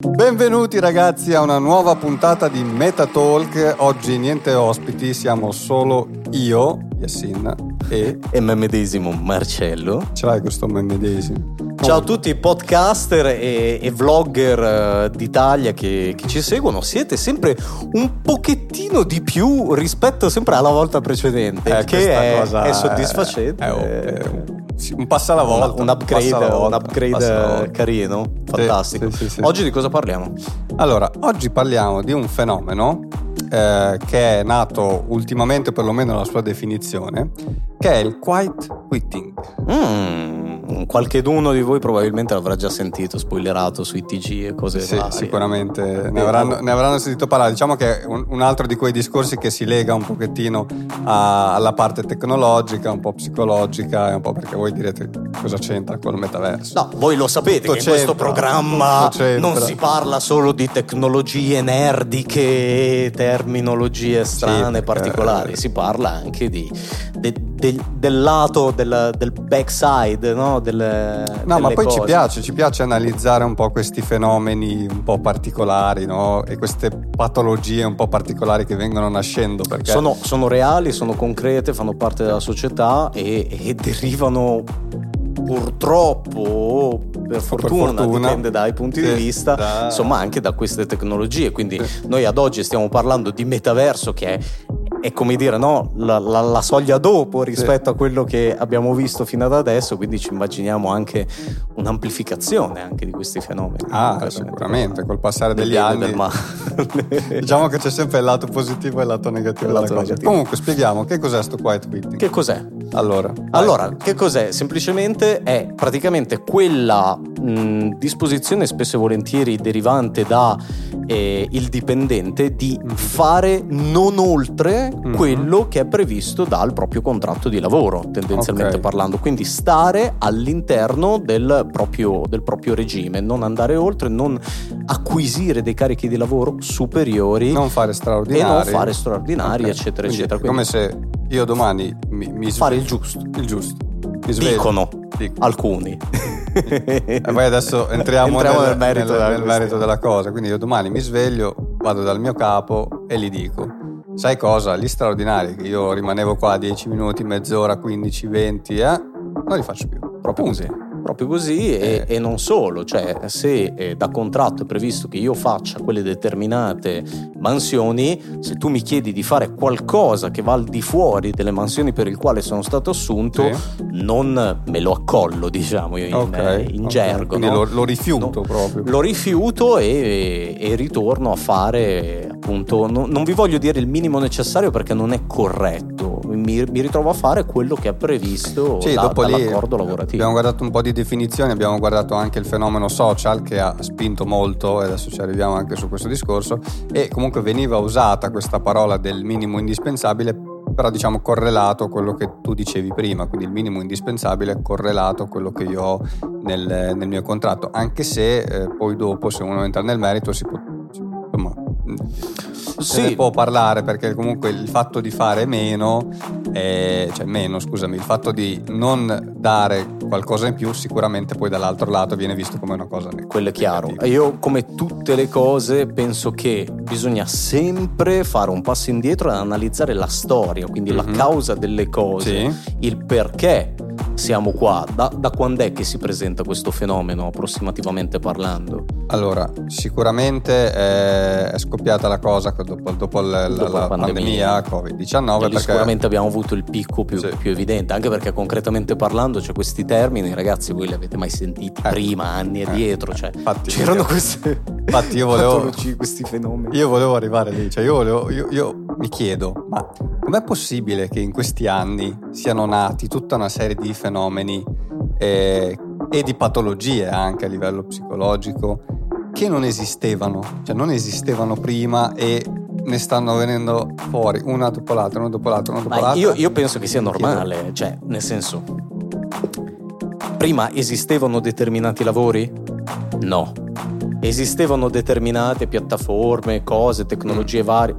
Benvenuti ragazzi a una nuova puntata di Metatalk. Oggi niente ospiti, siamo solo io, Yassin, e... E me medesimo Marcello. Ce l'hai questo me medesimo? Ciao a tutti i podcaster e, e vlogger uh, d'Italia che, che, ci seguono. Siete sempre un pochettino di più rispetto sempre alla volta precedente, eh, che è, cosa è soddisfacente. È, è, un passo alla volta. Un, upgrade, un, volta, un upgrade carino, fantastico. Sì, sì, sì, oggi di cosa parliamo? Allora, oggi parliamo di un fenomeno eh, che è nato ultimamente, perlomeno la sua definizione, che è il quiet quitting. Mm, qualche d'uno di voi probabilmente l'avrà già sentito, spoilerato sui TG e cose sì, varie. sicuramente ne avranno, ne avranno, sentito parlare. Diciamo che è un, un, altro di quei discorsi che si lega un pochettino a, alla parte tecnologica, un po' psicologica, e un po' perché voi direte cosa c'entra con il metaverso. No, voi lo sapete tutto che in questo programma non si parla solo di tecnologie nerdiche, terminologie strane, sì, particolari, si parla anche di, di del, del lato del, del backside, no? Delle, no, ma poi cose. ci piace, ci piace analizzare un po' questi fenomeni un po' particolari, no? E queste patologie un po' particolari che vengono nascendo. Perché... Sono, sono reali, sono concrete, fanno parte della società e, e derivano purtroppo per fortuna, per fortuna, dipende dai punti di vista, da... insomma anche da queste tecnologie. Quindi sì. noi ad oggi stiamo parlando di metaverso che è è come dire no, la, la, la, soglia dopo rispetto sì. a quello che abbiamo visto fino ad adesso, quindi ci immaginiamo anche un'amplificazione anche di questi fenomeni. Ah, sicuramente, col passare degli anni. diciamo che c'è sempre il lato positivo e il lato negativo. Il lato negativo. Comunque spieghiamo che cos'è sto quiet quitting. Che cos'è? Allora, allora che cos'è? Semplicemente è praticamente quella mh, disposizione spesso e volentieri derivante da eh, il dipendente di mm. fare non oltre mm-hmm. quello che è previsto dal proprio contratto di lavoro, tendenzialmente okay. parlando. Quindi stare all'interno del proprio, del proprio regime, non andare oltre, non acquisire dei carichi di lavoro superiori. Non fare straordinari. E non fare straordinari, okay. eccetera, Quindi eccetera. Quindi, come se io domani mi, mi Fare il giusto. Il giusto. Dicono. Dicono. Alcuni. e poi adesso entriamo, entriamo nel, nel, merito, nel, nel merito della cosa. Quindi io domani mi sveglio, vado dal mio capo e gli dico: Sai cosa? Gli straordinari che io rimanevo qua 10 minuti, mezz'ora, 15, 20, eh, non li faccio più. Proprio così proprio così e, eh. e, non solo, cioè se eh, da contratto è previsto che io faccia quelle determinate mansioni, se tu mi chiedi di fare qualcosa che va al di fuori delle mansioni per il quale sono stato assunto, sì. non me lo accollo, diciamo, in, okay, in okay. gergo. Quindi no? lo, lo, rifiuto no, proprio. Lo rifiuto e, e, ritorno a fare appunto, no, non vi voglio dire il minimo necessario perché non è corretto, mi, mi ritrovo a fare quello che è previsto sì, da, dopo dall'accordo lì lavorativo. Abbiamo guardato un po' di definizioni, abbiamo guardato anche il fenomeno social che ha spinto molto, e adesso ci arriviamo anche su questo discorso, e comunque veniva usata questa parola del minimo indispensabile però diciamo correlato a quello che tu dicevi prima, quindi il minimo indispensabile è correlato a quello che io ho nel, nel mio contratto, anche se eh, poi dopo se uno entra nel merito si può... Se ne può parlare perché comunque il fatto di fare meno, eh, cioè meno scusami, il fatto di non dare qualcosa in più sicuramente poi dall'altro lato viene visto come una cosa negativa. Quello è chiaro. Io come tutte le cose penso che bisogna sempre fare un passo indietro e analizzare la storia, quindi mm-hmm. la mhm. causa delle cose, sì. il perché siamo qua? Da, da quando è che si presenta questo fenomeno approssimativamente parlando? Allora, sicuramente è, è scoppiata la cosa dopo, dopo, l, dopo la, la, pandemia, pandemia Covid-19. Perché... Sicuramente abbiamo avuto il picco più, sì. più, evidente, anche perché concretamente parlando c'è questi termini, ragazzi, voi li avete mai sentiti eh. prima, anni eh. addietro, cioè infatti, c'erano queste infatti io volevo, questi fenomeni. Io volevo arrivare lì, cioè io, volevo, io, io mi chiedo, ma com'è possibile che in questi anni siano nati tutta una serie di fenomeni eh, e di patologie anche a livello psicologico che non esistevano, cioè non esistevano prima e ne stanno venendo fuori una dopo l'altra, una dopo l'altra, una dopo l'altra. Io, io penso che sia normale, cioè nel senso, prima esistevano determinati lavori? No. Esistevano determinate piattaforme, cose, tecnologie mm. varie?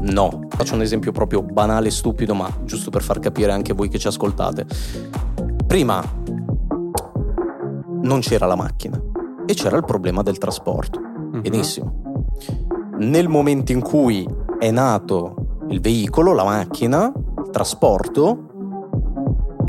No. Faccio un esempio proprio banale e stupido, ma giusto per far capire anche voi che ci ascoltate. Prima non c'era la macchina e c'era il problema del trasporto. Mm-hmm. Benissimo. Nel momento in cui è nato il veicolo, la macchina, il trasporto,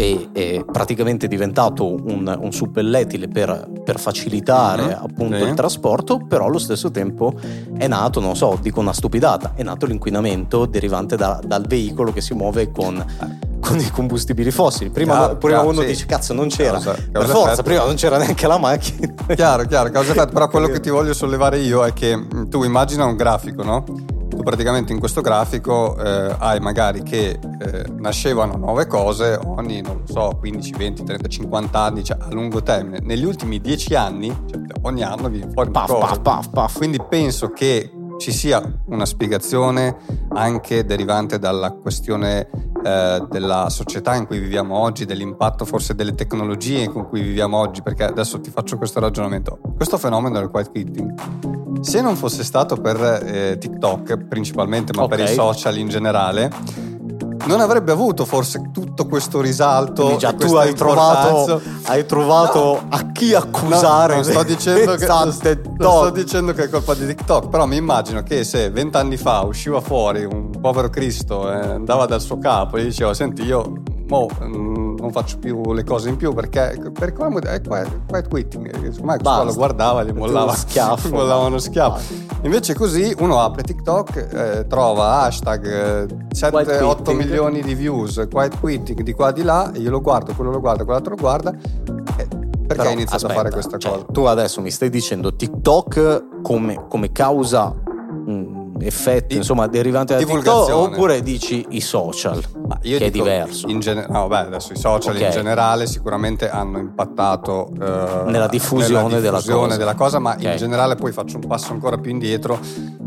e è praticamente diventato un, un suppelletile per, per facilitare mm-hmm. appunto sì. il trasporto, però allo stesso tempo è nato, non so, dico una stupidata, è nato l'inquinamento derivante da, dal veicolo che si muove con con i combustibili fossili. Prima, chiaro, prima chiaro, uno sì. dice cazzo non c'era, causa, causa per forza, effetto. prima non c'era neanche la macchina. Chiaro, chiaro, causa effetto, però quello che ti voglio sollevare io è che mm, tu immagina un grafico, no? Tu praticamente in questo grafico eh, hai magari che eh, nascevano nuove cose ogni, non lo so, 15, 20, 30, 50 anni, cioè a lungo termine. Negli ultimi 10 anni, cioè ogni anno viene fuori una cosa. Puff, puff, puff. Quindi penso che ci sia una spiegazione anche derivante dalla questione eh, della società in cui viviamo oggi, dell'impatto forse delle tecnologie con cui viviamo oggi, perché adesso ti faccio questo ragionamento. Questo fenomeno del quiet quitting se non fosse stato per eh, TikTok principalmente, ma okay. per i social in generale, non avrebbe avuto forse tutto questo risalto. Quindi già tu hai trovato, hai trovato no. a chi accusare. No, non, sto dicendo che, non, sto dicendo che è colpa di TikTok, però mi immagino che se vent'anni fa usciva fuori un povero Cristo e andava dal suo capo e gli diceva: Senti, io mo, mm, non faccio più le cose in più perché per come è quiet quitting secondo me lo guardava e gli mollava. schiaffo. Mollavano schiaffo. Invece così uno apre TikTok eh, trova hashtag eh, 7-8 milioni di views quiet quitting di qua di là io lo guardo quello lo guarda quell'altro lo guarda eh, perché hai iniziato aspetta, a fare questa cioè, cosa? tu adesso mi stai dicendo TikTok come, come causa mm, effetti insomma derivanti da TikTok oppure dici i social Ma io che dico, è diverso in gener- no beh adesso i social okay. in generale sicuramente hanno impattato eh, nella diffusione, nella diffusione della, cosa. della, cosa. ma okay. in generale poi faccio un passo ancora più indietro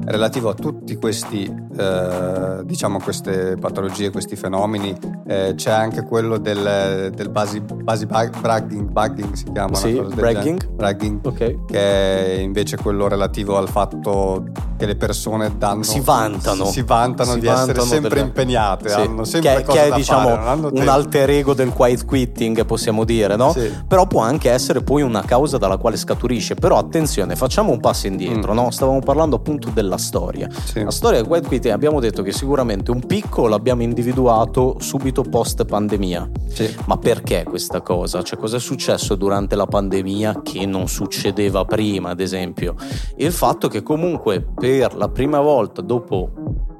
relativo a tutti questi eh, diciamo queste patologie questi fenomeni eh, c'è anche quello del, del basi, basi bragging, bugging si chiama sì, bragging, bragging okay. che è invece quello relativo al fatto che le persone danno, si vantano, si vantano si di vantano essere sempre delle... impegnate, sì. hanno sempre che, cose che è diciamo fare, un alter ego del quiet quitting, possiamo dire, no? Sì. Però può anche essere poi una causa dalla quale scaturisce. Però attenzione, facciamo un passo indietro, mm. no? Stavamo parlando appunto della storia. Sì. La storia del quiet quitting abbiamo detto che sicuramente un picco l'abbiamo individuato subito post pandemia. Sì. Ma perché questa cosa? Cioè, cosa è successo durante la pandemia che non succedeva prima, ad esempio? Il fatto che comunque per la prima volta dopo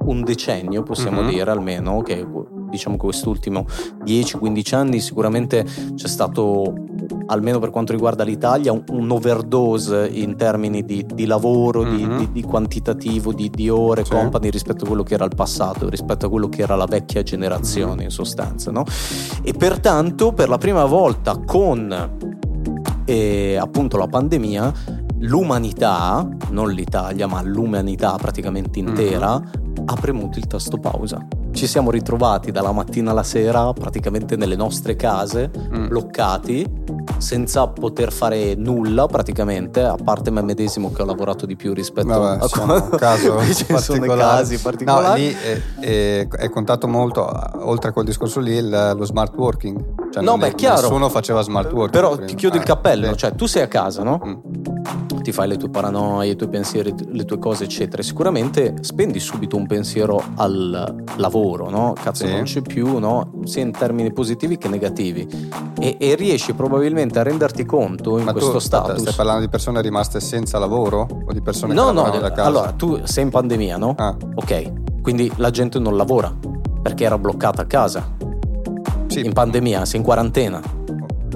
un decennio, possiamo mm-hmm. dire almeno, che diciamo che quest'ultimo 10-15 anni sicuramente c'è stato, almeno per quanto riguarda l'Italia, un, un overdose in termini di, di lavoro, mm-hmm. di, di, di, quantitativo, di, ore, sì. company rispetto a quello che era il passato, rispetto a quello che era la vecchia generazione mm-hmm. in sostanza. No? E pertanto per la prima volta con eh, appunto la pandemia l'umanità, non l'Italia, ma l'umanità praticamente intera, mm-hmm. Ha premuto il tasto pausa. Ci siamo ritrovati dalla mattina alla sera praticamente nelle nostre case, mm. bloccati, senza poter fare nulla praticamente, a parte me medesimo che ho lavorato di più rispetto Vabbè, a quando caso ci sono casi particolari. No, lì è, è, è, contato molto, oltre a quel discorso lì, il, lo smart working. Cioè, no, beh, è, chiaro. Nessuno faceva smart working. Però prima. ti chiudo eh, il cappello, sì. cioè tu sei a casa, no? Mm ti fai le tue paranoie, i tuoi pensieri, le tue cose, eccetera. Sicuramente spendi subito un pensiero al lavoro, no? Cazzo, sì. non c'è più, no? Sia in termini positivi che negativi. E, e riesci probabilmente a renderti conto in Ma questo tu, status. Stai parlando di persone rimaste senza lavoro o di persone no, che no, lavorano da casa? Allora, tu sei in pandemia, no? Ah. Ok, quindi la gente non lavora perché era bloccata a casa. Sì. In pandemia, sei in quarantena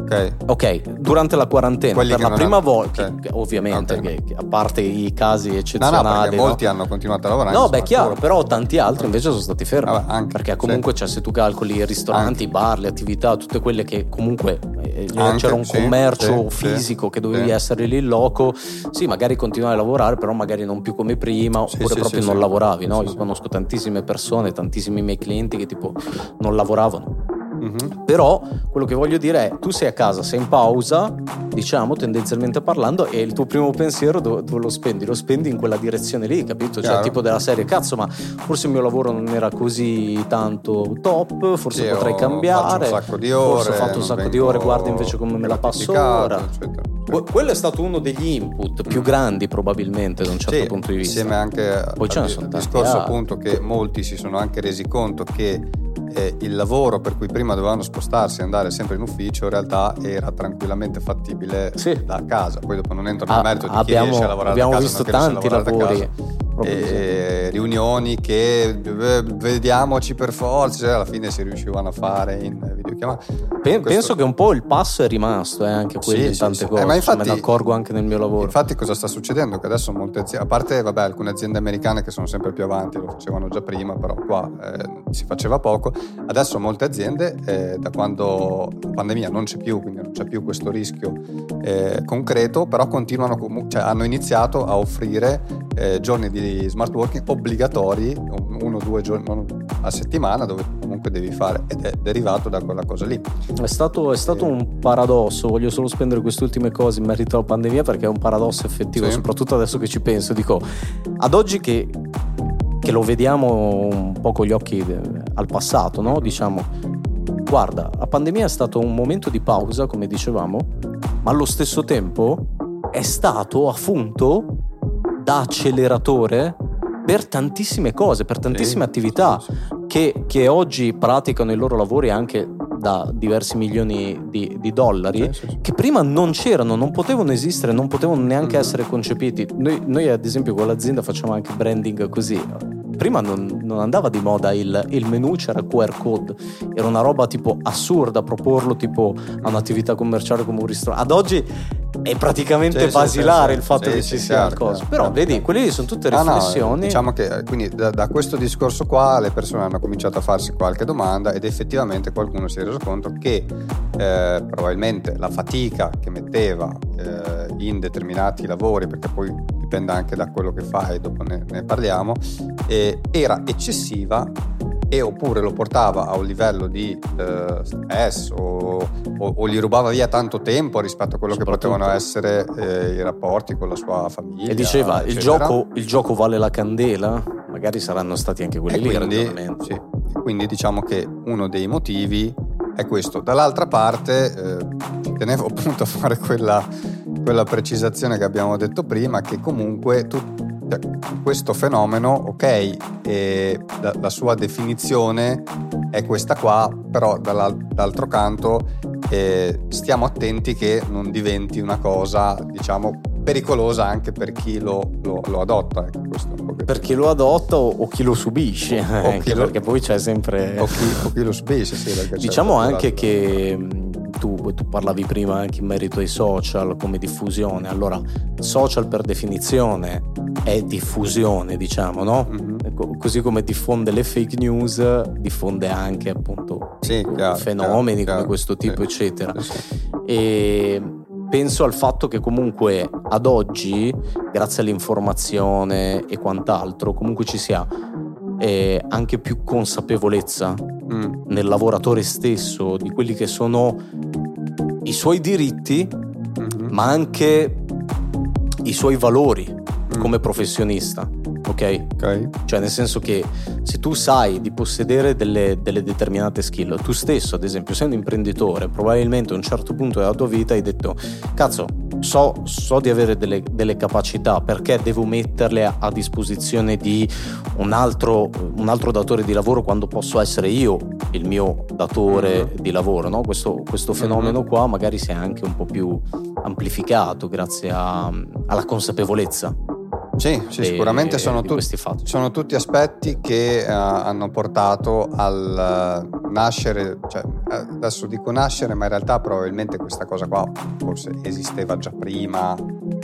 Ok. Ok, durante la quarantena, Quelli per la prima hanno... volta, okay. ovviamente, okay. Che, a parte i casi eccezionali. No, no, molti hanno continuato a lavorare. No, beh, chiaro, però tanti altri invece sono stati fermi. Vabbè, anche, perché comunque, sì. cioè, se tu calcoli i ristoranti, i bar, le attività, tutte quelle che comunque eh, anche, c'era un sì, commercio sì, fisico che dovevi essere lì in loco, sì, magari continuavi a lavorare, però magari non più come prima, oppure proprio non lavoravi, no? Io conosco tantissime persone, tantissimi miei clienti che tipo non lavoravano Mm-hmm. Però quello che voglio dire è, tu sei a casa, sei in pausa, diciamo tendenzialmente parlando, e il tuo primo pensiero dove, dove lo spendi? Lo spendi in quella direzione lì, capito? Cioè, tipo della serie, cazzo, ma forse il mio lavoro non era così tanto top, forse sì, potrei cambiare. Faccio un sacco di ore. Forse ho fatto un sacco di ore, guarda invece come me la passo ora. Eccetera. Quello è stato uno degli input più grandi probabilmente da un certo sì, punto di vista. Insieme anche Poi al, al discorso appunto che molti si sono anche resi conto che eh, il lavoro per cui prima dovevano spostarsi e andare sempre in ufficio in realtà era tranquillamente fattibile sì. da casa. Poi dopo non entro nel ah, merito di abbiamo, chi riesce a lavorare abbiamo da casa. visto tanti lavori. E riunioni che eh, vediamoci per forza, cioè alla fine si riuscivano a fare in videochiamata. Pe- questo... Penso che un po' il passo è rimasto, eh, anche quello sì, in tante sì, cose. Eh, ma infatti, me ne accorgo anche nel mio lavoro. Infatti, cosa sta succedendo? Che adesso molte aziende, a parte vabbè, alcune aziende americane che sono sempre più avanti, lo facevano già prima, però qua eh, si faceva poco. Adesso molte aziende, eh, da quando la pandemia non c'è più, quindi non c'è più questo rischio eh, concreto, però continuano, cioè hanno iniziato a offrire eh, giorni di smart working obbligatori, uno o due giorni a settimana, dove comunque devi fare, ed è derivato da quella cosa lì. È stato, è stato un paradosso, voglio solo spendere queste ultime cose in merito alla pandemia perché è un paradosso effettivo, sì. soprattutto adesso che ci penso, dico, ad oggi che che lo vediamo un po' con gli occhi al passato, no? Diciamo, guarda, la pandemia è stato un momento di pausa, come dicevamo, ma allo stesso tempo è stato appunto da acceleratore per tantissime cose, per tantissime sì, attività sì, sì. Che, che, oggi praticano i loro lavori anche da diversi milioni di, di dollari, che prima non c'erano, non potevano esistere, non potevano neanche mm. essere concepiti. Noi, noi, ad esempio con l'azienda facciamo anche branding così prima non, non andava di moda il, il, menu, c'era il QR code, era una roba tipo assurda proporlo tipo a un'attività commerciale come un ristorante. Ad oggi è praticamente sì, basilare sì, il fatto sì, che ci sia certo, cosa. Però certo. vedi, quelle sono tutte riflessioni. No, no, diciamo che quindi da, da, questo discorso qua le persone hanno cominciato a farsi qualche domanda ed effettivamente qualcuno si è reso conto che eh, probabilmente la fatica che metteva eh, in determinati lavori, perché poi dipende anche da quello che fai, dopo ne, ne parliamo, eh, era eccessiva e oppure lo portava a un livello di eh, stress o, o, o, gli rubava via tanto tempo rispetto a quello che potevano essere eh, i rapporti con la sua famiglia. E diceva il gioco, il gioco, vale la candela? Magari saranno stati anche quelli e lì. Quindi, sì, quindi diciamo che uno dei motivi è questo. Dall'altra parte eh, tenevo appunto a fare quella quella precisazione che abbiamo detto prima, che comunque tu, cioè, questo fenomeno, ok, la, la, sua definizione è questa qua, però dall'altro canto eh, stiamo attenti che non diventi una cosa, diciamo, pericolosa anche per chi lo, lo, lo adotta. Ecco, per chi lo adotta o, o chi lo subisce, o, chi lo, perché poi c'è sempre... O chi, o chi lo subisce, sì. Diciamo anche che tu, tu, parlavi prima anche in merito ai social come diffusione. Allora, social per definizione è diffusione, diciamo, no? Mm-hmm. Così come diffonde le fake news, diffonde anche appunto sì, chiaro, fenomeni chiaro, come chiaro. questo tipo, sì, eccetera. Sì, e penso al fatto che comunque ad oggi, grazie all'informazione e quant'altro, comunque ci sia eh, anche più consapevolezza mm. nel lavoratore stesso di quelli che sono i suoi diritti, mm-hmm. ma anche i suoi valori mm. come professionista. Okay? ok? Cioè, nel senso che se tu sai di possedere delle, delle, determinate skill, tu stesso, ad esempio, essendo imprenditore, probabilmente a un certo punto della tua vita hai detto: Cazzo, so, so di avere delle, delle, capacità, perché devo metterle a, a disposizione di un altro, un altro, datore di lavoro quando posso essere io il mio datore mm-hmm. di lavoro? No? Questo, questo, fenomeno mm-hmm. qua magari si è anche un po' più amplificato grazie a, alla consapevolezza sì, sì sicuramente sono, tu- sono, tutti aspetti che uh, hanno portato al uh, nascere, cioè, adesso dico nascere, ma in realtà probabilmente questa cosa qua forse esisteva già prima,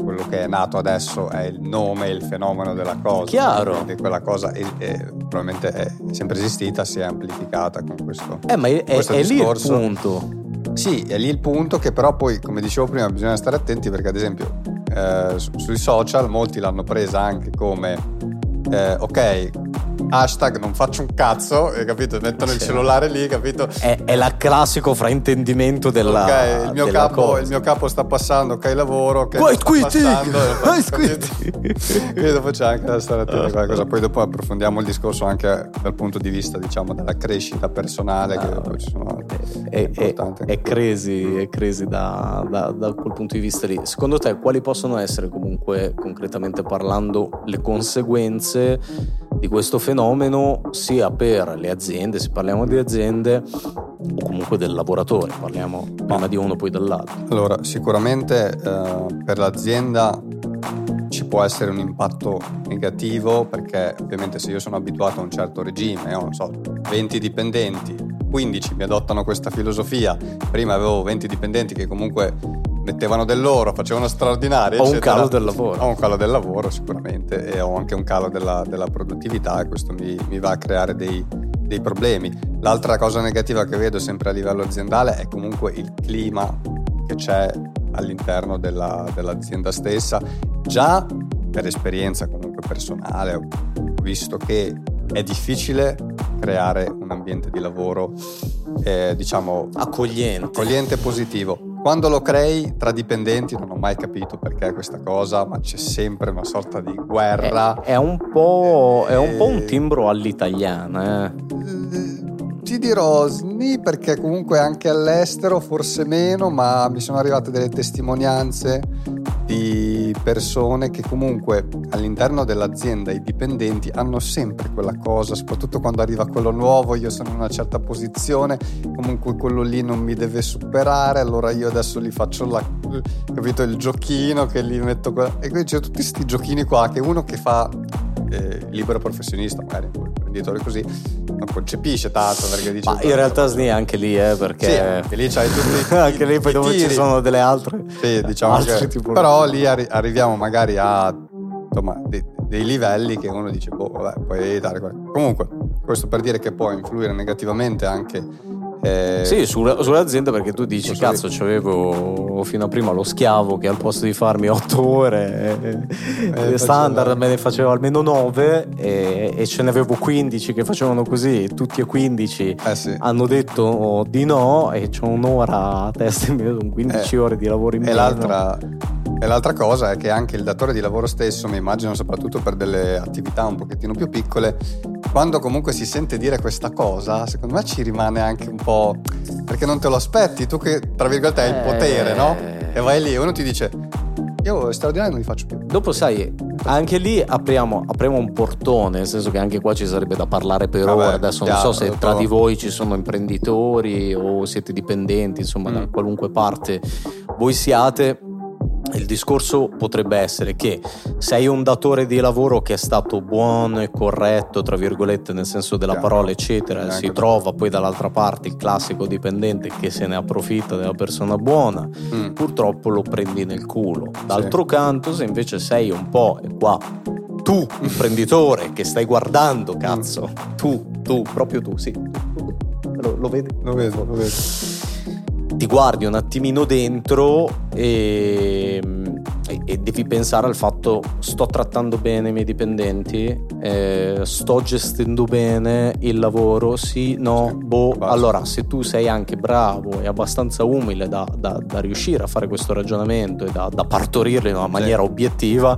quello che è nato adesso è il nome, il fenomeno della cosa. Chiaro. Quindi quella cosa è, è, probabilmente è sempre esistita, si è amplificata con questo. Eh, ma è, questo è, discorso. lì il punto. Sì, è lì il punto che però poi, come dicevo prima, bisogna stare attenti perché ad esempio eh, sui social molti l'hanno presa anche come eh, ok hashtag non faccio un cazzo, capito? Mettono sì. il cellulare lì, capito? È, è la classico fraintendimento della, okay, il, mio della capo, il mio capo sta passando, ok lavoro, ok White sta passando, Quindi dopo c'è anche da stare attenti a qualcosa, poi dopo approfondiamo il discorso anche dal punto di vista diciamo della crescita personale che dopo ci sono è, è, è crazy, è crazy da, da, da quel punto di vista lì. Secondo te quali possono essere comunque concretamente parlando le conseguenze di questo fenomeno sia per le aziende, se parliamo di aziende, o comunque del lavoratore, parliamo prima di uno poi dall'altro. Allora, sicuramente eh, per l'azienda ci può essere un impatto negativo perché ovviamente se io sono abituato a un certo regime, ho non so, 20 dipendenti, 15 mi adottano questa filosofia, prima avevo 20 dipendenti che comunque mettevano del loro, facevano straordinari. Ho un calo del lavoro. Ho un calo del lavoro sicuramente e ho anche un calo della, della produttività e questo mi, mi, va a creare dei, dei problemi. L'altra cosa negativa che vedo sempre a livello aziendale è comunque il clima che c'è all'interno della, dell'azienda stessa. Già per esperienza comunque personale ho visto che è difficile creare un ambiente di lavoro eh, diciamo accogliente. accogliente e positivo quando lo crei tra dipendenti non ho mai capito perché questa cosa, ma c'è sempre una sorta di guerra. È, è, un, po', è un, po', un timbro all'italiana. Eh. Ti dirò sni perché comunque anche all'estero forse meno, ma mi sono arrivate delle testimonianze di persone che comunque all'interno dell'azienda i dipendenti hanno sempre quella cosa, soprattutto quando arriva quello nuovo, io sono in una certa posizione, comunque quello lì non mi deve superare, allora io adesso gli faccio la, capito, il giochino che gli metto qua. e quindi c'è tutti questi giochini qua che uno che fa eh, libero professionista, magari imprenditore così, non concepisce tanto perché dice... Ma in realtà SNI anche lì, eh, perché... Sì, anche lì c'hai tutti... anche lì poi dove ci sono delle altre... Sì, diciamo che... Però lì arri- arriviamo magari a insomma, dei, dei, livelli che uno dice, boh, vabbè, puoi evitare. Comunque, questo per dire che può influire negativamente anche eh, sì, sulla, sull'azienda perché tu dici, cazzo, c'avevo fino a prima lo schiavo che al posto di farmi 8 ore eh, eh, standard me ne faceva almeno 9 e, e, ce ne avevo 15 che facevano così, tutti e 15 eh sì. hanno detto di no e c'ho un'ora a testa in meno, 15 eh, ore di lavoro in meno. E l'altra, e l'altra cosa è che anche il datore di lavoro stesso, mi immagino soprattutto per delle attività un pochettino più piccole, quando comunque si sente dire questa cosa, secondo me ci rimane anche un po'... perché non te lo aspetti, tu che tra virgolette hai il potere, no? Eh. E vai lì e uno ti dice, io straordinario non li faccio più. Dopo sai, anche lì apriamo, apriamo, un portone, nel senso che anche qua ci sarebbe da parlare per Vabbè, ore. Adesso non so se tra di voi ci sono imprenditori o siete dipendenti, insomma, mm. da qualunque parte voi siate il discorso potrebbe essere che sei un datore di lavoro che è stato buono e corretto, tra virgolette, nel senso della parola, eccetera, si trova poi dall'altra parte il classico dipendente che se ne approfitta della persona buona, mm. purtroppo lo prendi nel culo. D'altro sì. canto, se invece sei un po', e qua tu, imprenditore, che stai guardando, cazzo, mm. tu, tu, proprio tu, sì, lo, lo vedi? Lo vedo, lo vedo ti guardi un attimino dentro e, e, devi pensare al fatto sto trattando bene i miei dipendenti, eh, sto gestendo bene il lavoro, sì, no, boh. Allora, se tu sei anche bravo e abbastanza umile da, da, da riuscire a fare questo ragionamento e da, da partorirlo in una maniera sì. obiettiva,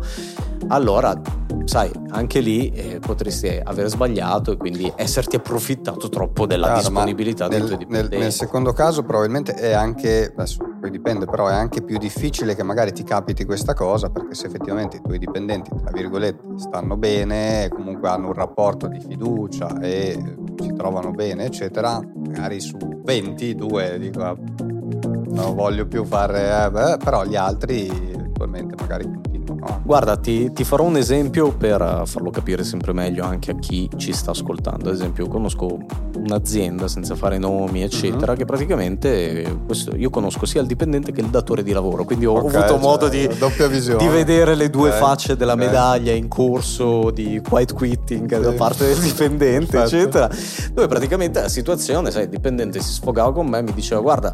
allora sai, anche lì eh, potresti aver sbagliato e quindi esserti approfittato troppo della Chiaro, disponibilità dei nel, tuoi dipendenti. Nel, nel, secondo caso probabilmente è anche, adesso poi dipende, però è anche più difficile che magari ti capiti questa cosa perché se effettivamente i tuoi dipendenti, tra virgolette, stanno bene, comunque hanno un rapporto di fiducia e si trovano bene, eccetera, magari su 20, due dico ah, non voglio più fare, eh, beh, però gli altri eventualmente magari Guarda, ti, ti, farò un esempio per farlo capire sempre meglio anche a chi ci sta ascoltando. Ad esempio, conosco un'azienda, senza fare nomi, eccetera, uh-huh. che praticamente questo, io conosco sia il dipendente che il datore di lavoro, quindi ho okay, avuto cioè, modo di, di, vedere le due okay, facce della okay. medaglia in corso di quiet quitting da parte del dipendente, eccetera, dove praticamente la situazione, sai, il dipendente si sfogava con me, mi diceva guarda,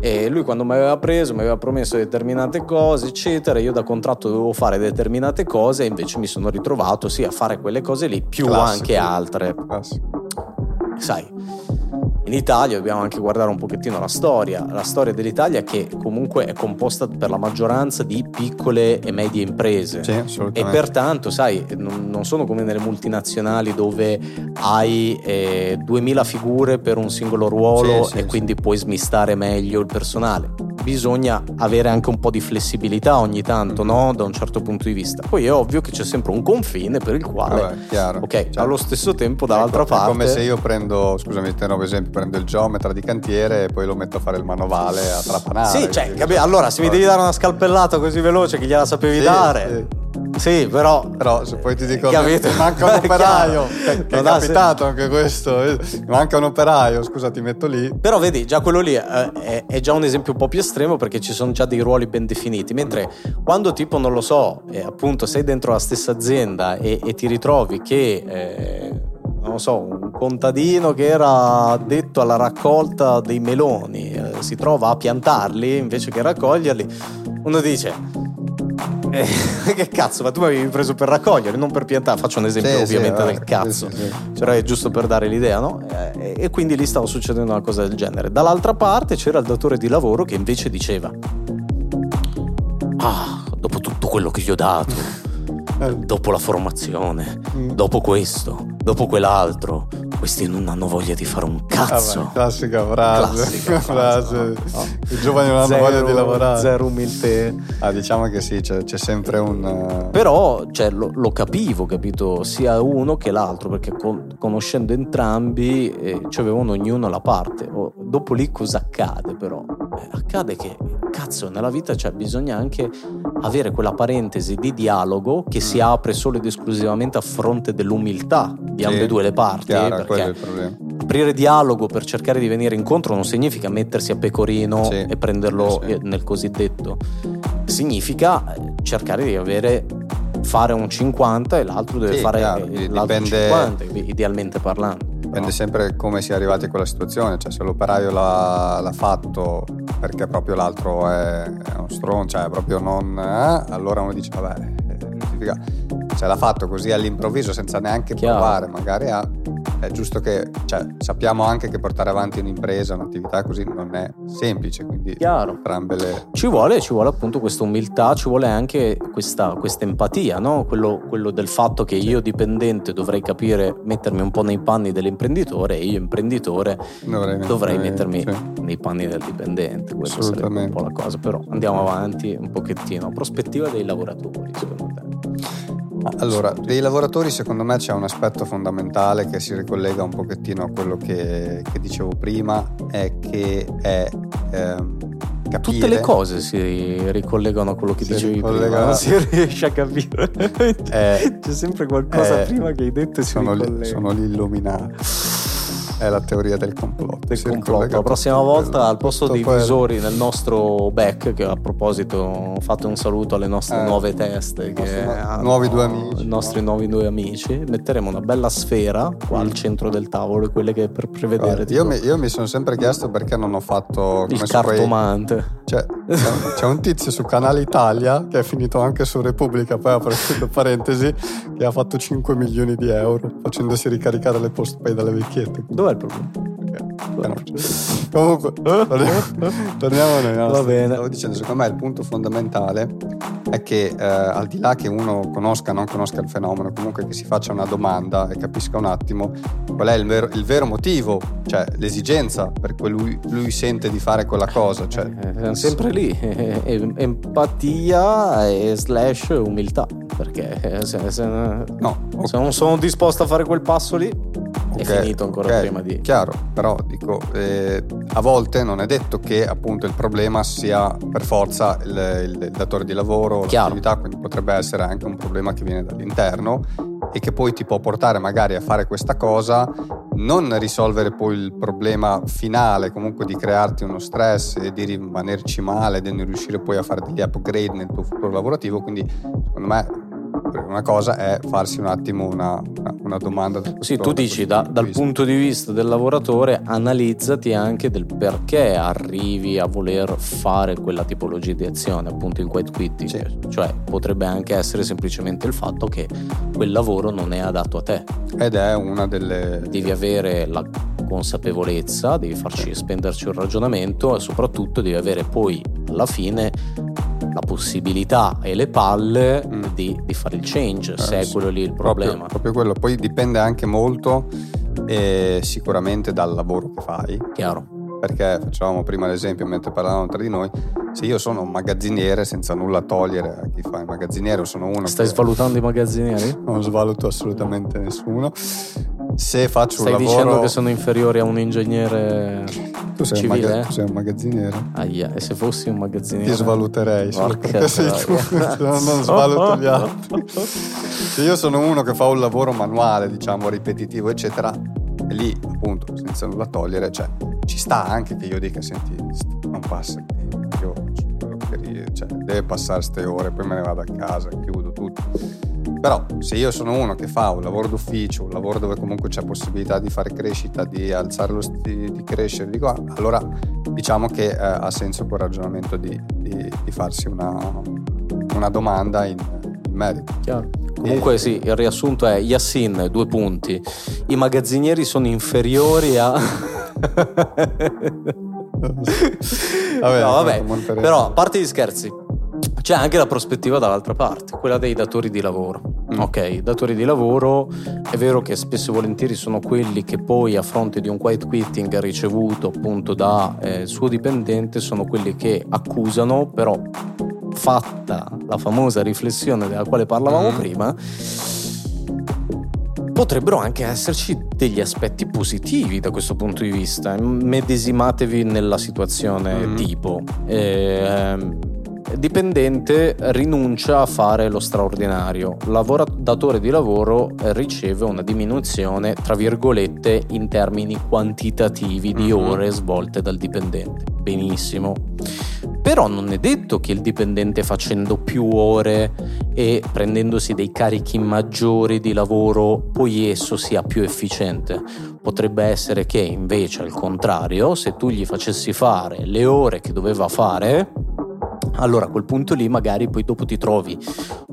e lui quando mi aveva preso mi aveva promesso determinate cose, eccetera, io da contratto dovevo fare fare determinate cose e invece mi sono ritrovato sì a fare quelle cose lì più Classico. anche altre. Classico. Sai, in Italia dobbiamo anche guardare un pochettino la storia, la storia dell'Italia che comunque è composta per la maggioranza di piccole e medie imprese. Sì, E pertanto, sai, non, sono come nelle multinazionali dove hai eh, 2000 figure per un singolo ruolo Sì, sì, e quindi puoi smistare meglio il personale. Bisogna avere anche un po' di flessibilità ogni tanto, no? Da un certo punto di vista. Poi è ovvio che c'è sempre un confine per il quale, Vabbè, chiaro. ok, Cioè, allo stesso tempo, dall'altra è co- parte. È come se io prendo, scusami, te nuovo esempio, prendo il geometra di cantiere e poi lo metto a fare il manovale a trapanare. Sì, cioè, capi- allora se mi devi dare una scalpellata così veloce che gliela sapevi Sì, dare. Sì, però. Però se poi ti dico Capito? manca un operaio, che, che è capitato anche questo, eh, manca un operaio, scusa ti metto lì. Però vedi, già quello lì eh, è, è già un esempio un po' più estremo perché ci sono già dei ruoli ben definiti. Mentre quando tipo, non lo so, eh, appunto sei dentro la stessa azienda e, e ti ritrovi che, eh, non lo so, un contadino che era addetto alla raccolta dei meloni eh, si trova a piantarli invece che raccoglierli, uno dice... eh, che cazzo, ma tu mi avevi preso per raccoglierli, non per piantare. Faccio un esempio Sì, sì, ovviamente vabbè, del cazzo. sì, sì, sì. È giusto per dare l'idea, no? Eh, E quindi lì stava succedendo una cosa del genere. Dall'altra parte c'era il datore di lavoro che invece diceva: Ah, dopo tutto quello che gli ho dato, Eh, dopo la formazione, Mm. dopo questo, dopo quell'altro, questi non hanno voglia di fare un cazzo. vabbè, classica frase, Classica frase. frase, no? I giovani non hanno Zero- voglia di lavorare. Zero umiltà. Ah, diciamo che sì, c'è, c'è sempre un... eh, Però cioè, lo, lo capivo, capito? Sia uno che l'altro, perché con- conoscendo entrambi eh, ci avevano ognuno la parte. O- dopo lì cosa accade però? Eh, accade che, cazzo, nella vita cioè, bisogna anche avere quella parentesi di dialogo che si Mm. apre solo ed esclusivamente a fronte dell'umiltà di Sì, ambedue le parti. problema. aprire dialogo per cercare di venire incontro non significa mettersi a pecorino Sì, e prenderlo sì. nel cosiddetto. Significa cercare di avere fare un 50 e l'altro deve fare chiaro, l'altro dipende- 50, idealmente parlando. Dipende sempre come si è arrivati a quella situazione, cioè se l'operaio l'ha, l'ha fatto perché proprio l'altro è, è uno stronzo, cioè proprio non... eh, allora uno dice vabbè, eh, significa- se l'ha fatto così all'improvviso senza neanche Chiaro. provare magari a... È giusto che, cioè, sappiamo anche che portare avanti un'impresa, un'attività così non è semplice, quindi Chiaro. entrambe le... Ci vuole, ci vuole appunto questa umiltà, ci vuole anche questa, questa empatia, no? quello, quello del fatto che io dipendente dovrei capire, mettermi un po' nei panni dell'imprenditore e io imprenditore Dovrei, dovrei mettermi sì. nei panni del dipendente. Questa sarebbe un po' la cosa, però andiamo avanti un pochettino. Prospettiva dei lavoratori, secondo te. Allora, dei lavoratori secondo me c'è un aspetto fondamentale che si ricollega un pochettino a quello che, che dicevo prima, è che è ehm, capire... Tutte le cose si ricollegano a quello che Si dicevi prima, non si riesce a capire. Eh, C'è sempre qualcosa eh, prima che hai detto e si sono, lì, sono gli illuminati. È la teoria del complotto. del complotto. La prossima volta al posto dei visori nel nostro back, che a proposito fate un saluto alle nostre Eh, nuove teste, che hanno- nuovi due amici. i nostri nuovi due amici, metteremo una bella sfera qua al centro del tavolo, quelle che per prevedere Guarda, io, mi, io mi sono sempre chiesto perché non ho fatto il su quei- cartomante. Cioè, c'è, un tizio su Canale Italia che è finito anche su Repubblica, poi apro parentesi, che ha fatto 5 milioni di euro facendosi ricaricare le post pay dalle vecchiette. Dov'è il problema? Eh. Comunque, torniamo, nei nostri. Va bene. Stavo dicendo, secondo me il punto fondamentale è che eh, al di là che uno conosca o non conosca il fenomeno, comunque che si faccia una domanda e capisca un attimo qual è il vero, il vero motivo, cioè l'esigenza per cui lui, lui sente di fare quella cosa. Cioè, Eh, siamo sempre lì, eh, empatia e slash umiltà, perché eh, se, se- no, se non sono disposto a fare quel passo lì, è finito ancora ok, prima di... Chiaro, però dico, eh, a volte non è detto che appunto il problema sia per forza il, il- il datore di lavoro, Chiaro. l'attività, quindi potrebbe essere anche un problema che viene dall'interno e che poi ti può portare magari a fare questa cosa, non risolvere poi il problema finale, comunque di crearti uno stress e di rimanerci male, di non riuscire poi a fare degli upgrade nel tuo futuro lavorativo, quindi secondo me una cosa è farsi un attimo una, una domanda. Sì, tu dici da, dal punto di vista del lavoratore, analizzati anche del perché arrivi a voler fare quella tipologia di azione, appunto il quiet quitting. Sì. Cioè, potrebbe anche essere semplicemente il fatto che quel lavoro non è adatto a te. Ed è una delle. Devi avere la consapevolezza, devi farci spenderci un ragionamento e soprattutto devi avere poi alla fine la possibilità e le palle mm. di, di, fare il change, eh, se è quello lì il problema. Proprio, proprio quello, poi dipende anche molto eh, sicuramente dal lavoro che fai. Chiaro perché facevamo prima l'esempio mentre parlavamo tra di noi se io sono un magazziniere senza nulla togliere a chi fa il magazziniere sono uno stai che... svalutando i magazzinieri? non svaluto assolutamente nessuno se faccio Stai un lavoro... dicendo che sono inferiori a un ingegnere tu sei, civile? Un maga... tu sei un magazziniere. Aia, e se fossi un magazziniere? Ti svaluterei perché sei tu, non svaluto gli altri. se io sono uno che fa un lavoro manuale, diciamo, ripetitivo, eccetera, e lì, appunto, senza nulla togliere, cioè, ci sta anche che io dica, senti, non passa il tempo, io cioè, deve passare queste ore, poi me ne vado a casa, chiudo tutto però se io sono uno che fa un lavoro d'ufficio, un lavoro dove comunque c'è possibilità di fare crescita, di alzare lo st- di crescere, di qua, allora diciamo che eh, ha senso quel ragionamento di, di, di farsi una, una, domanda in, in merito. Chiaro. Comunque sì, il riassunto è Yassin, due punti. I magazzinieri sono inferiori a... vabbè, no, vabbè. Però a parte gli scherzi, c'è anche la prospettiva dall'altra parte, quella dei datori di lavoro. Mm. Ok, i datori di lavoro è vero che spesso e volentieri sono quelli che poi a fronte di un quiet quitting ricevuto appunto dal eh, suo dipendente sono quelli che accusano, però fatta la famosa riflessione della quale parlavamo mm. prima, potrebbero anche esserci degli aspetti positivi da questo punto di vista. Medesimatevi nella situazione mm. tipo. Eh, dipendente rinuncia a fare lo straordinario, lavoratore di lavoro riceve una diminuzione, tra virgolette, in termini quantitativi di mhm. ore svolte dal dipendente. Benissimo. Però non è detto che il dipendente facendo più ore e prendendosi dei carichi maggiori di lavoro poi esso sia più efficiente. Potrebbe essere che invece al contrario, se tu gli facessi fare le ore che doveva fare, allora a quel punto lì magari poi dopo ti trovi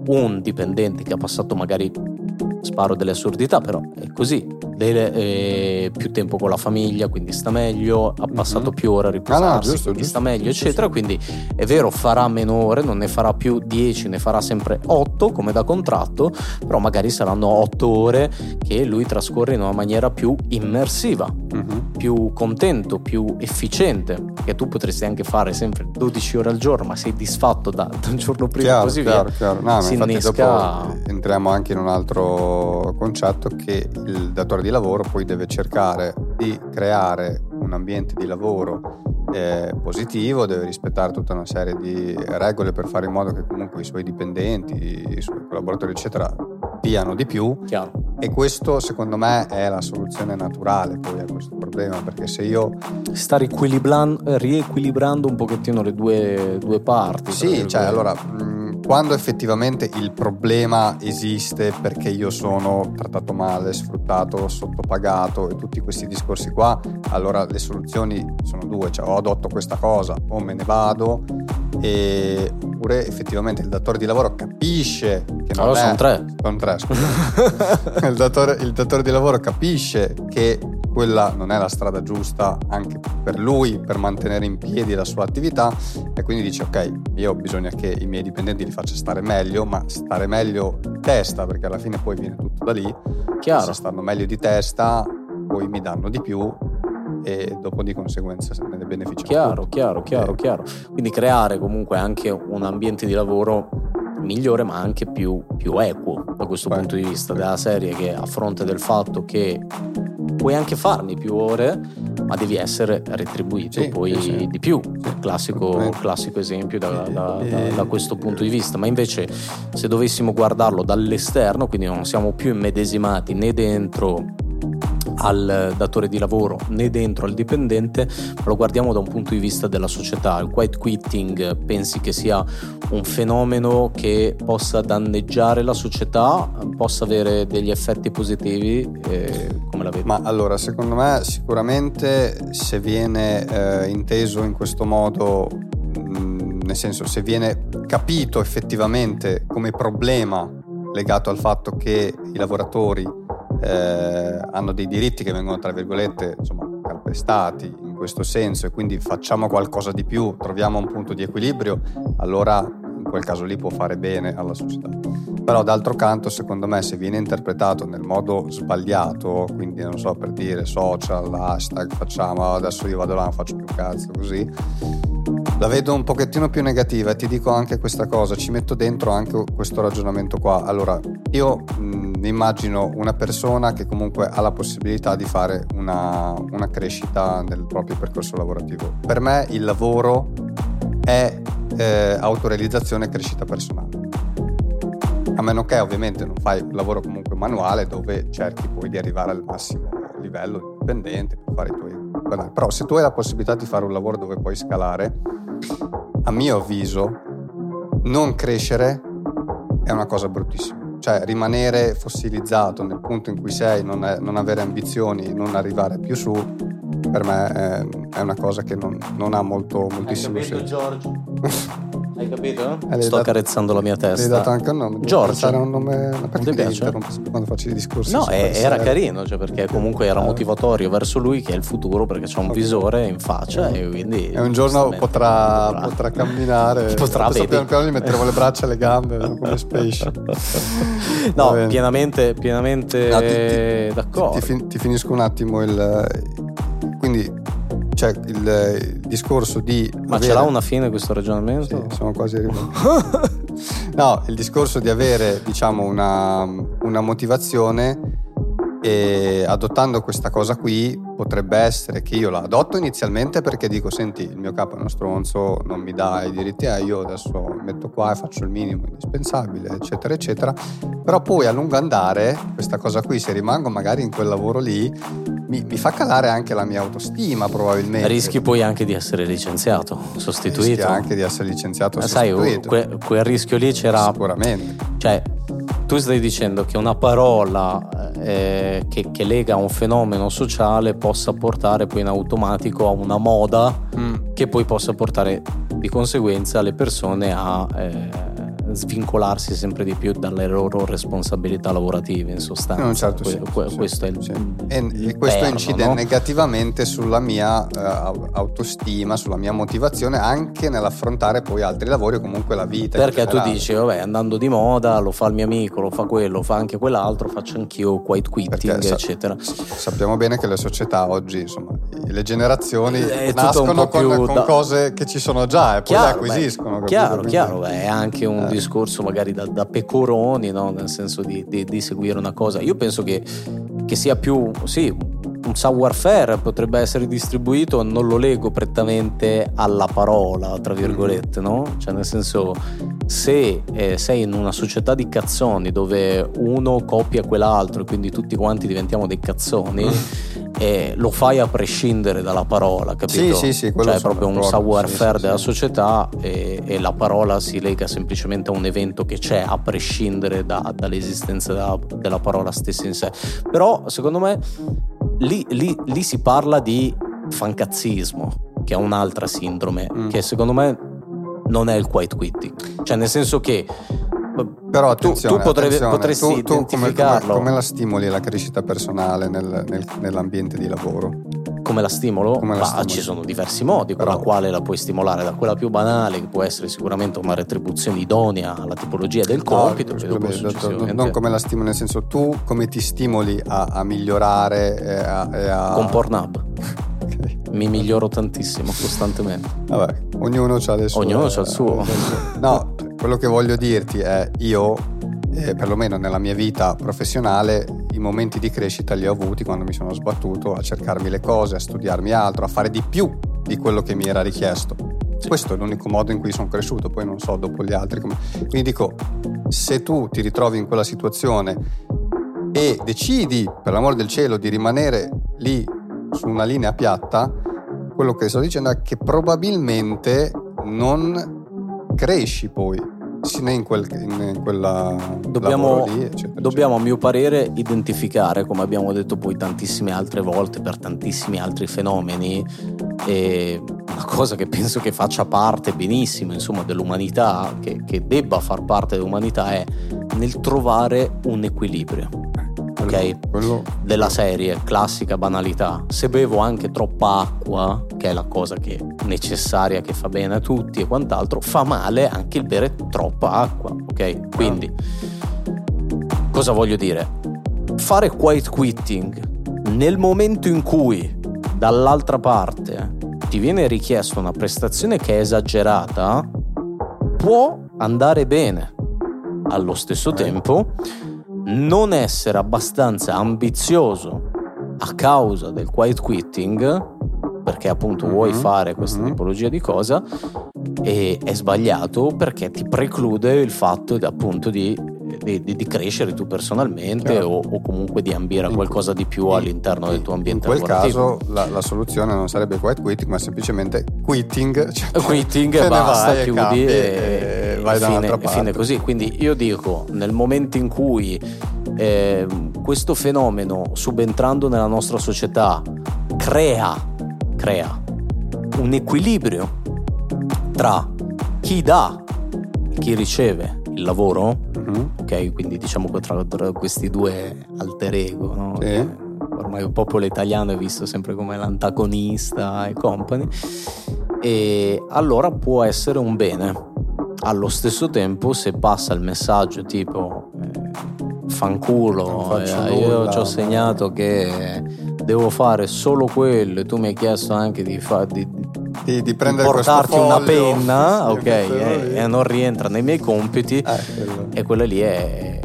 un dipendente che ha passato magari sparo delle assurdità, però è così. Deve, eh, più tempo con la famiglia, quindi sta meglio, ha passato mm-hmm. più ore a riposarsi, ah, no, giusto, quindi giusto, sta meglio, giusto, eccetera. Quindi è vero, farà meno ore, non ne farà più 10, ne farà sempre 8 come da contratto, però magari saranno 8 ore che lui trascorre in una maniera più immersiva, mm-hmm. più contento, più efficiente, che tu potresti anche fare sempre 12 ore al giorno, ma sei disfatto da, da un giorno prima chiaro, così chiaro, via. Chiaro. No, si innesca... entriamo anche in un altro concetto che il datore di lavoro poi deve cercare di creare un ambiente di lavoro eh, positivo, deve rispettare tutta una serie di regole per fare in modo che comunque i suoi dipendenti, i suoi collaboratori eccetera diano di più Chiaro. e questo secondo me è la soluzione naturale poi a questo problema perché se io sta riequilibrando un pochettino le due, due parti sì cioè allora mh, quando effettivamente il problema esiste perché io sono trattato male, sfruttato, sottopagato e tutti questi discorsi qua, allora le soluzioni sono due, cioè o adotto questa cosa o me ne vado e... oppure effettivamente il datore di lavoro capisce che non allora è... sono tre. Sono tre, scusa. il, datore, il datore di lavoro capisce che quella non è la strada giusta anche per lui per mantenere in piedi la sua attività e quindi dice ok io ho bisogno che i miei dipendenti li faccia stare meglio ma stare meglio di testa perché alla fine poi viene tutto da lì Chiaro. se stanno meglio di testa poi mi danno di più e dopo di conseguenza se ne beneficiano chiaro tutti. chiaro chiaro eh. chiaro quindi creare comunque anche un ambiente di lavoro migliore ma anche più, più equo da questo Beh, punto di vista della serie che a fronte del fatto che puoi anche farne più ore, ma devi essere retribuito sì, poi sì. di più. Classico, classico esempio da, da, da, da, questo punto di vista. Ma invece, se dovessimo guardarlo dall'esterno, quindi non siamo più immedesimati né dentro al datore di lavoro né dentro al dipendente, ma lo guardiamo da un punto di vista della società. Il quiet quitting pensi che sia un fenomeno che possa danneggiare la società, possa avere degli effetti positivi? Eh, come la vedi? Ma allora, secondo me sicuramente se viene eh, inteso in questo modo, mm, nel senso se viene capito effettivamente come problema legato al fatto che i lavoratori eh, hanno dei diritti che vengono, tra virgolette, insomma, calpestati in questo senso e quindi facciamo qualcosa di più, troviamo un punto di equilibrio, allora in quel caso lì può fare bene alla società. Però d'altro canto, secondo me, se viene interpretato nel modo sbagliato, quindi non so per dire social, hashtag, facciamo adesso io vado là, non faccio più cazzo, così, la vedo un pochettino più negativa e ti dico anche questa cosa, ci metto dentro anche questo ragionamento qua. Allora, io mi immagino una persona che comunque ha la possibilità di fare una, una creșita nel proprio percorso lavorativo. Per me il lavoro è eh, autorealizzazione e crescita personale. A meno che ovviamente non fai un lavoro comunque manuale dove cerchi poi di arrivare al massimo livello dipendente fare i tuoi però se tu hai la possibilità di fare un lavoro dove puoi scalare a mio avviso, non crescere è una cosa bruttissima. Cioè rimanere fossilizzato nel punto in cui sei, non, è, non avere ambizioni, non arrivare più su, per me è, è una cosa che non, non ha molto, moltissimo senso. Giorgio? Hai capito? Eh, Sto dato, accarezzando la mia testa. Hai dato anche un nome. Giorgio. un nome. Ma perché ti piace? quando faccio i discorsi? No, è, era carino, cioè perché comunque era motivatorio verso lui che è il futuro, perché c'è un visore in faccia e quindi. E un giorno potrà, potrà, potrà camminare. Potrà vedere. Piano piano gli metteremo le braccia e le gambe come Space. no, pienamente, pienamente no, ti, ti, d'accordo. Ti, ti finisco un attimo il. Cioè il, il discorso di... Ma avere... ce l'ha una fine questo ragionamento? Sì, sono quasi arrivato. no, il discorso di avere diciamo una, una motivazione e adottando questa cosa qui potrebbe essere che io la adotto inizialmente perché dico senti il mio capo è uno stronzo, non mi dà i diritti a io, adesso metto qua e faccio il minimo indispensabile eccetera eccetera, però poi a lungo andare questa cosa qui se rimango magari in quel lavoro lì mi, mi fa calare anche la mia autostima probabilmente. Rischi poi anche di essere licenziato, sostituito. Rischi anche di essere licenziato, Ma sostituito. Sai, que, quel rischio lì c'era... Sicuramente. Cioè, tu stai dicendo che una parola eh, che, che, lega un fenomeno sociale possa portare poi in automatico a una moda mm. che poi possa portare di conseguenza le persone a... Eh, svincolarsi sempre di più dalle loro responsabilità lavorative in sostanza. Un certo que- senso, que- questo sì, è il, sì. il e, questo incide no? negativamente sulla mia uh, autostima, sulla mia motivazione anche nell'affrontare poi altri lavori o comunque la vita. Perché tu dici, vabbè, andando di moda, lo fa il mio amico, lo fa quello, lo fa anche quell'altro, faccio anch'io quiet quitting, sa- eccetera. Sappiamo bene che le società oggi, insomma, le generazioni è nascono con, con cose che ci sono già e poi chiaro, le acquisiscono. Beh, chiaro, chiaro, beh, è anche un eh. discorso magari da, da pecoroni, no? nel senso di, di, di, seguire una cosa. Io penso che, che sia più, sì, un savoir-faire potrebbe essere distribuito, non lo leggo prettamente alla parola, tra virgolette, no? Cioè nel senso, se eh, sei in una società di cazzoni dove uno copia quell'altro e quindi tutti quanti diventiamo dei cazzoni, eh, lo fai a prescindere dalla parola, capito? Sì, sì, sì. Cioè è proprio un savoir-faire sì, della sì, società e, e, la parola si lega semplicemente a un evento che c'è a prescindere da, dall'esistenza della, della parola stessa in sé. Però secondo me lì, lì, lì si parla di fancazzismo, che è un'altra sindrome, mm. che secondo me non è il quiet quitting. Cioè, nel senso che. Però attenzione, tu, tu potrebbe, potresti tu, tu identificarlo. Come, come, come, la stimoli la crescita personale nel, nel, nell'ambiente di lavoro? Come la stimolo? Come la stimoli? ci sono diversi modi con la quale la puoi stimolare, da quella più banale, che può essere sicuramente una retribuzione idonea alla tipologia del compito. No, scusami, successivamente... non come la stimoli, nel senso tu come ti stimoli a, a migliorare e a, e a... Con Pornhub. okay. Mi miglioro tantissimo costantemente. Vabbè, ognuno ha le sue. Ognuno ha il suo. No, quello che voglio dirti è io eh, perlomeno nella mia vita professionale, i momenti di crescita li ho avuti quando mi sono sbattuto a cercarmi le cose, a studiarmi altro, a fare di più di quello che mi era richiesto. Questo è l'unico modo in cui sono cresciuto, poi non so dopo gli altri come... Quindi dico, se tu ti ritrovi in quella situazione e decidi, per l'amore del cielo, di rimanere lì su una linea piatta, quello che sto dicendo è che probabilmente non cresci poi né in, quel, in quella dobbiamo, lì, eccetera, dobbiamo a mio parere identificare come abbiamo detto poi tantissime altre volte per tantissimi altri fenomeni e una cosa che penso che faccia parte benissimo insomma dell'umanità che, che debba far parte dell'umanità è nel trovare un equilibrio ok? Quello... Della serie, classica banalità. Se bevo anche troppa acqua, che è la cosa che è necessaria, che fa bene a tutti e quant'altro, fa male anche il bere troppa acqua, ok? Quindi, cosa voglio dire? Fare quiet quitting nel momento in cui dall'altra parte ti viene richiesta una prestazione che è esagerata, può andare bene. Allo stesso tempo, non essere abbastanza ambizioso a causa del quiet quitting, perché appunto vuoi mm-hmm. fare questa mm-hmm. tipologia di cosa, e è sbagliato perché ti preclude il fatto appunto di, di, di crescere tu personalmente o, o, comunque di ambire a qualcosa di più all'interno del tuo ambiente in quel lavorativo. caso la, la, soluzione non sarebbe quiet quitting ma semplicemente quitting cioè quitting e basta chiudi e, e, vai da fine, parte. fine così quindi io dico nel momento in cui eh, questo fenomeno subentrando nella nostra società crea, crea un equilibrio tra chi dà e chi riceve il lavoro, uh-huh. ok? Quindi diciamo tra, tra, questi due alter ego, no? Sì. Ormai il popolo italiano è visto sempre come l'antagonista e company. E allora può essere un bene. Allo stesso tempo, se passa il messaggio tipo eh, fanculo, eh, io ci ho segnato che devo fare solo quello e tu mi hai chiesto anche di, fa, di, di, di portarti una penna, ok, e, e, non rientra nei miei compiti, eh, e quella lì è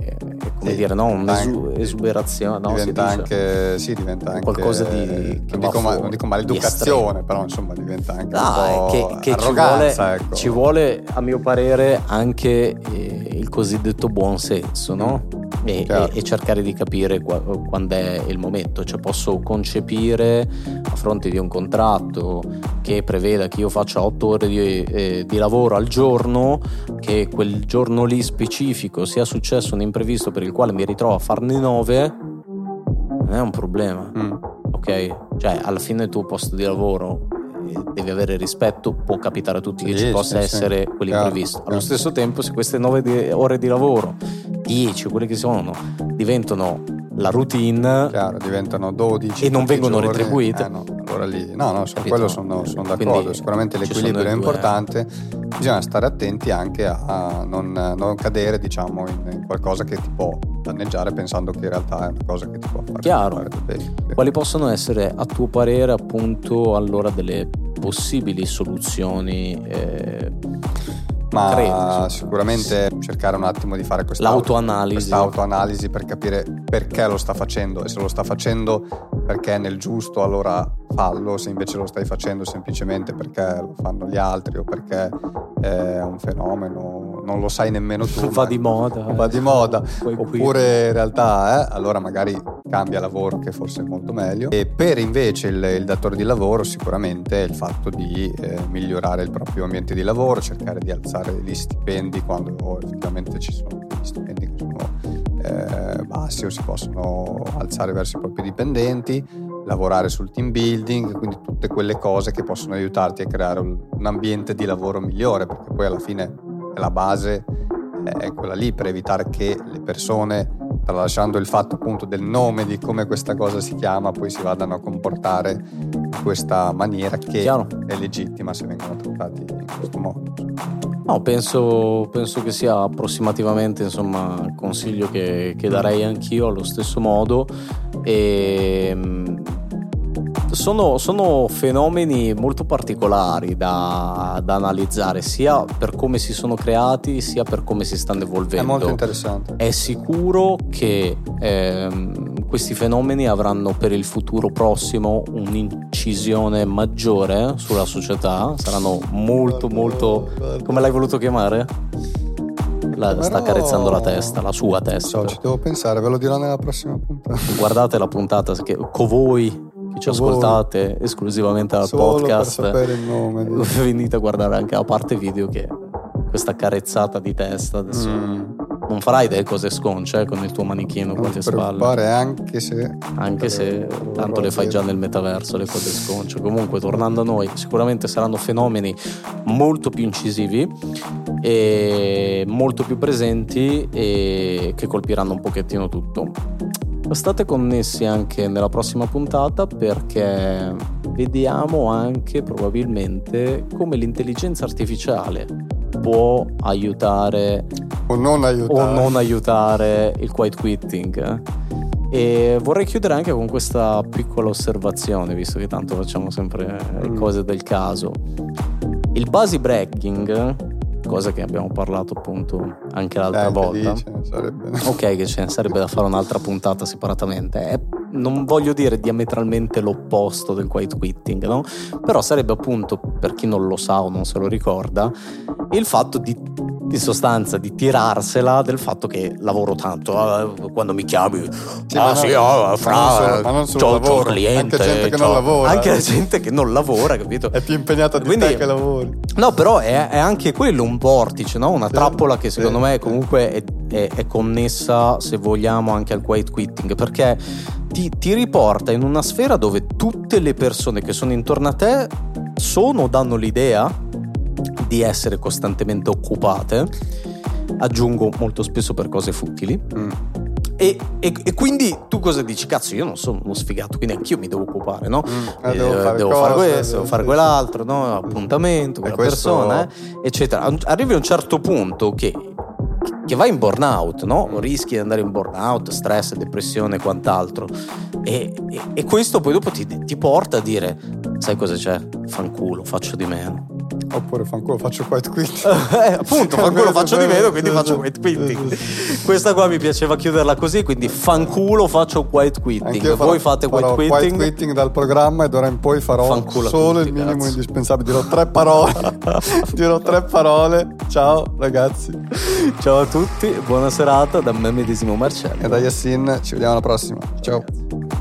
come sì, dire, no, un'esuberazione, no, diventa anche, sì, diventa anche qualcosa di non dico, ma, non dico maleducazione, però insomma diventa anche no, un po' che, che ci vuole, ecco. ci vuole, a mio parere, anche eh, il cosiddetto buon senso, no? Mm e, e, e, cercare di capire qua, quando è il momento. Cioè posso concepire a fronte di un contratto che preveda che io faccia 8 ore di, eh, di lavoro al giorno, che quel giorno lì specifico sia successo un imprevisto per il quale mi ritrovo a farne 9, non è un problema. Mm. Ok? Cioè alla fine il tuo posto di lavoro devi avere rispetto, può capitare a tutti che ci possa essere quell'imprevisto. Allo stesso tempo, se queste 9 ore di lavoro 10, quelli che sono, diventano la routine. Chiaro, diventano 12. E non vengono giorni. retribuite. Eh, no, allora lì, no, no, su quello sono, sono d'accordo. Quindi Sicuramente l'equilibrio è importante. Bisogna stare attenti anche a non, non cadere, diciamo, in, qualcosa che ti può danneggiare pensando che in realtà è una cosa che ti può fare. Chiaro. Quali possono essere, a tuo parere, appunto, allora delle possibili soluzioni? Eh, ma Credo, sicuramente cercare un attimo di fare questa autoanalisi. questa autoanalisi per capire perché lo sta facendo e se lo sta facendo perché è nel giusto allora fallo, se invece lo stai facendo semplicemente perché lo fanno gli altri o perché è un fenomeno, non lo sai nemmeno tu. Va di moda. Va di moda. Oppure in realtà, eh, allora magari cambia lavoro che forse è molto meglio. E per invece il, il datore di lavoro sicuramente il fatto di eh, migliorare il proprio ambiente di lavoro, cercare di alzare gli stipendi quando effettivamente ci sono degli stipendi che sono eh, bassi o si possono alzare verso i propri dipendenti, lavorare sul team building, quindi tutte quelle cose che possono aiutarti a creare un ambiente di lavoro migliore, perché poi alla fine la base è quella lì per evitare che le persone, tralasciando il fatto appunto del nome, di come questa cosa si chiama, poi si vadano a comportare in questa maniera che Chiaro. è legittima se vengono trattati in questo modo. No, penso, penso, che sia approssimativamente insomma, il consiglio che, che darei anch'io allo stesso modo. E, ehm, sono, sono, fenomeni molto particolari da, da, analizzare, sia per come si sono creati, sia per come si stanno evolvendo. È molto interessante. È sicuro che ehm, questi fenomeni avranno per il futuro prossimo un'incisione maggiore sulla società, saranno molto, molto... come l'hai voluto chiamare? la, sta accarezzando la testa, la sua testa. So, ci devo pensare, ve lo dirò nella prossima puntata. Guardate la puntata, che, con voi ci ascoltate esclusivamente dal Solo podcast, per sapere il nome. venite a guardare anche la parte video che questa carezzata di testa adesso Mm. non farai delle cose sconce eh, con il tuo manichino qua Non alle ti spalle anche se... anche se lo tanto le fai già nel metaverso le cose sconce comunque tornando a noi sicuramente saranno fenomeni molto più incisivi e molto più presenti e che colpiranno un pochettino tutto state connessi anche nella prossima puntata perché vediamo anche probabilmente come l'intelligenza artificiale può aiutare O non aiutare. o non aiutare il quiet quitting. E vorrei chiudere anche con questa piccola osservazione, visto che tanto facciamo sempre le Mm. cose del caso. Il basi breaking, cosa che abbiamo parlato appunto anche l'altra Eh, volta. lì sarebbe... Ok, che ce ne sarebbe da fare un'altra puntata separatamente. È- non voglio dire diametralmente l'opposto del quiet quitting, no? Però sarebbe appunto, per chi non lo sa o non se lo ricorda, il fatto di, in sostanza di tirarsela del fatto che lavoro tanto. eh, quando mi chiami, Sì, ah ma sì, ah, ma fra, non solo- ma non solo c'ho- lavoro, cliente, anche gente che c'ho- non lavora. Anche la gente che non lavora, capito? È più impegnata di Quindi- te che lavori. No, però è, è anche quello un vortice, no? una Sì, trappola che secondo sì, me sì. comunque è, è- è connessa, se vogliamo, anche al quiet quitting, perché ti, ti riporta in una sfera dove tutte le persone che sono intorno a te sono o danno l'idea di essere costantemente occupate, aggiungo molto spesso per cose futili, Mm. e, e- e quindi tu cosa dici? Cazzo, io non sono uno sfigato, quindi anch'io mi devo occupare, no? Mm, eh, Eh, devo fare devo cose, fare questo, devo fare quell'altro, no? appuntamento, quella questo- persona, eh, eccetera. Arrivi a un certo punto che, che vai in burnout, no? Mm. rischi di andare in burnout, stress, depressione e quant'altro. E, e- e questo poi dopo ti, ti porta a dire, sai cosa c'è? Fanculo, faccio di meno. Oppure fanculo, faccio quiet quit. Eh, appunto, fanculo faccio di meno, quindi faccio quiet quitting. Questa qua mi piaceva chiuderla così, quindi fanculo faccio quiet quitting. Voi fate quiet quitting. quitting dal programma e d'ora in poi farò Fanculo solo tutti, il minimo cazzo. indispensabile. Dirò tre parole. Dirò tre parole. Ciao ragazzi. Ciao a tutti, buona serata da me medesimo Marcello. E da Yassin ci vediamo alla prossima. Ciao.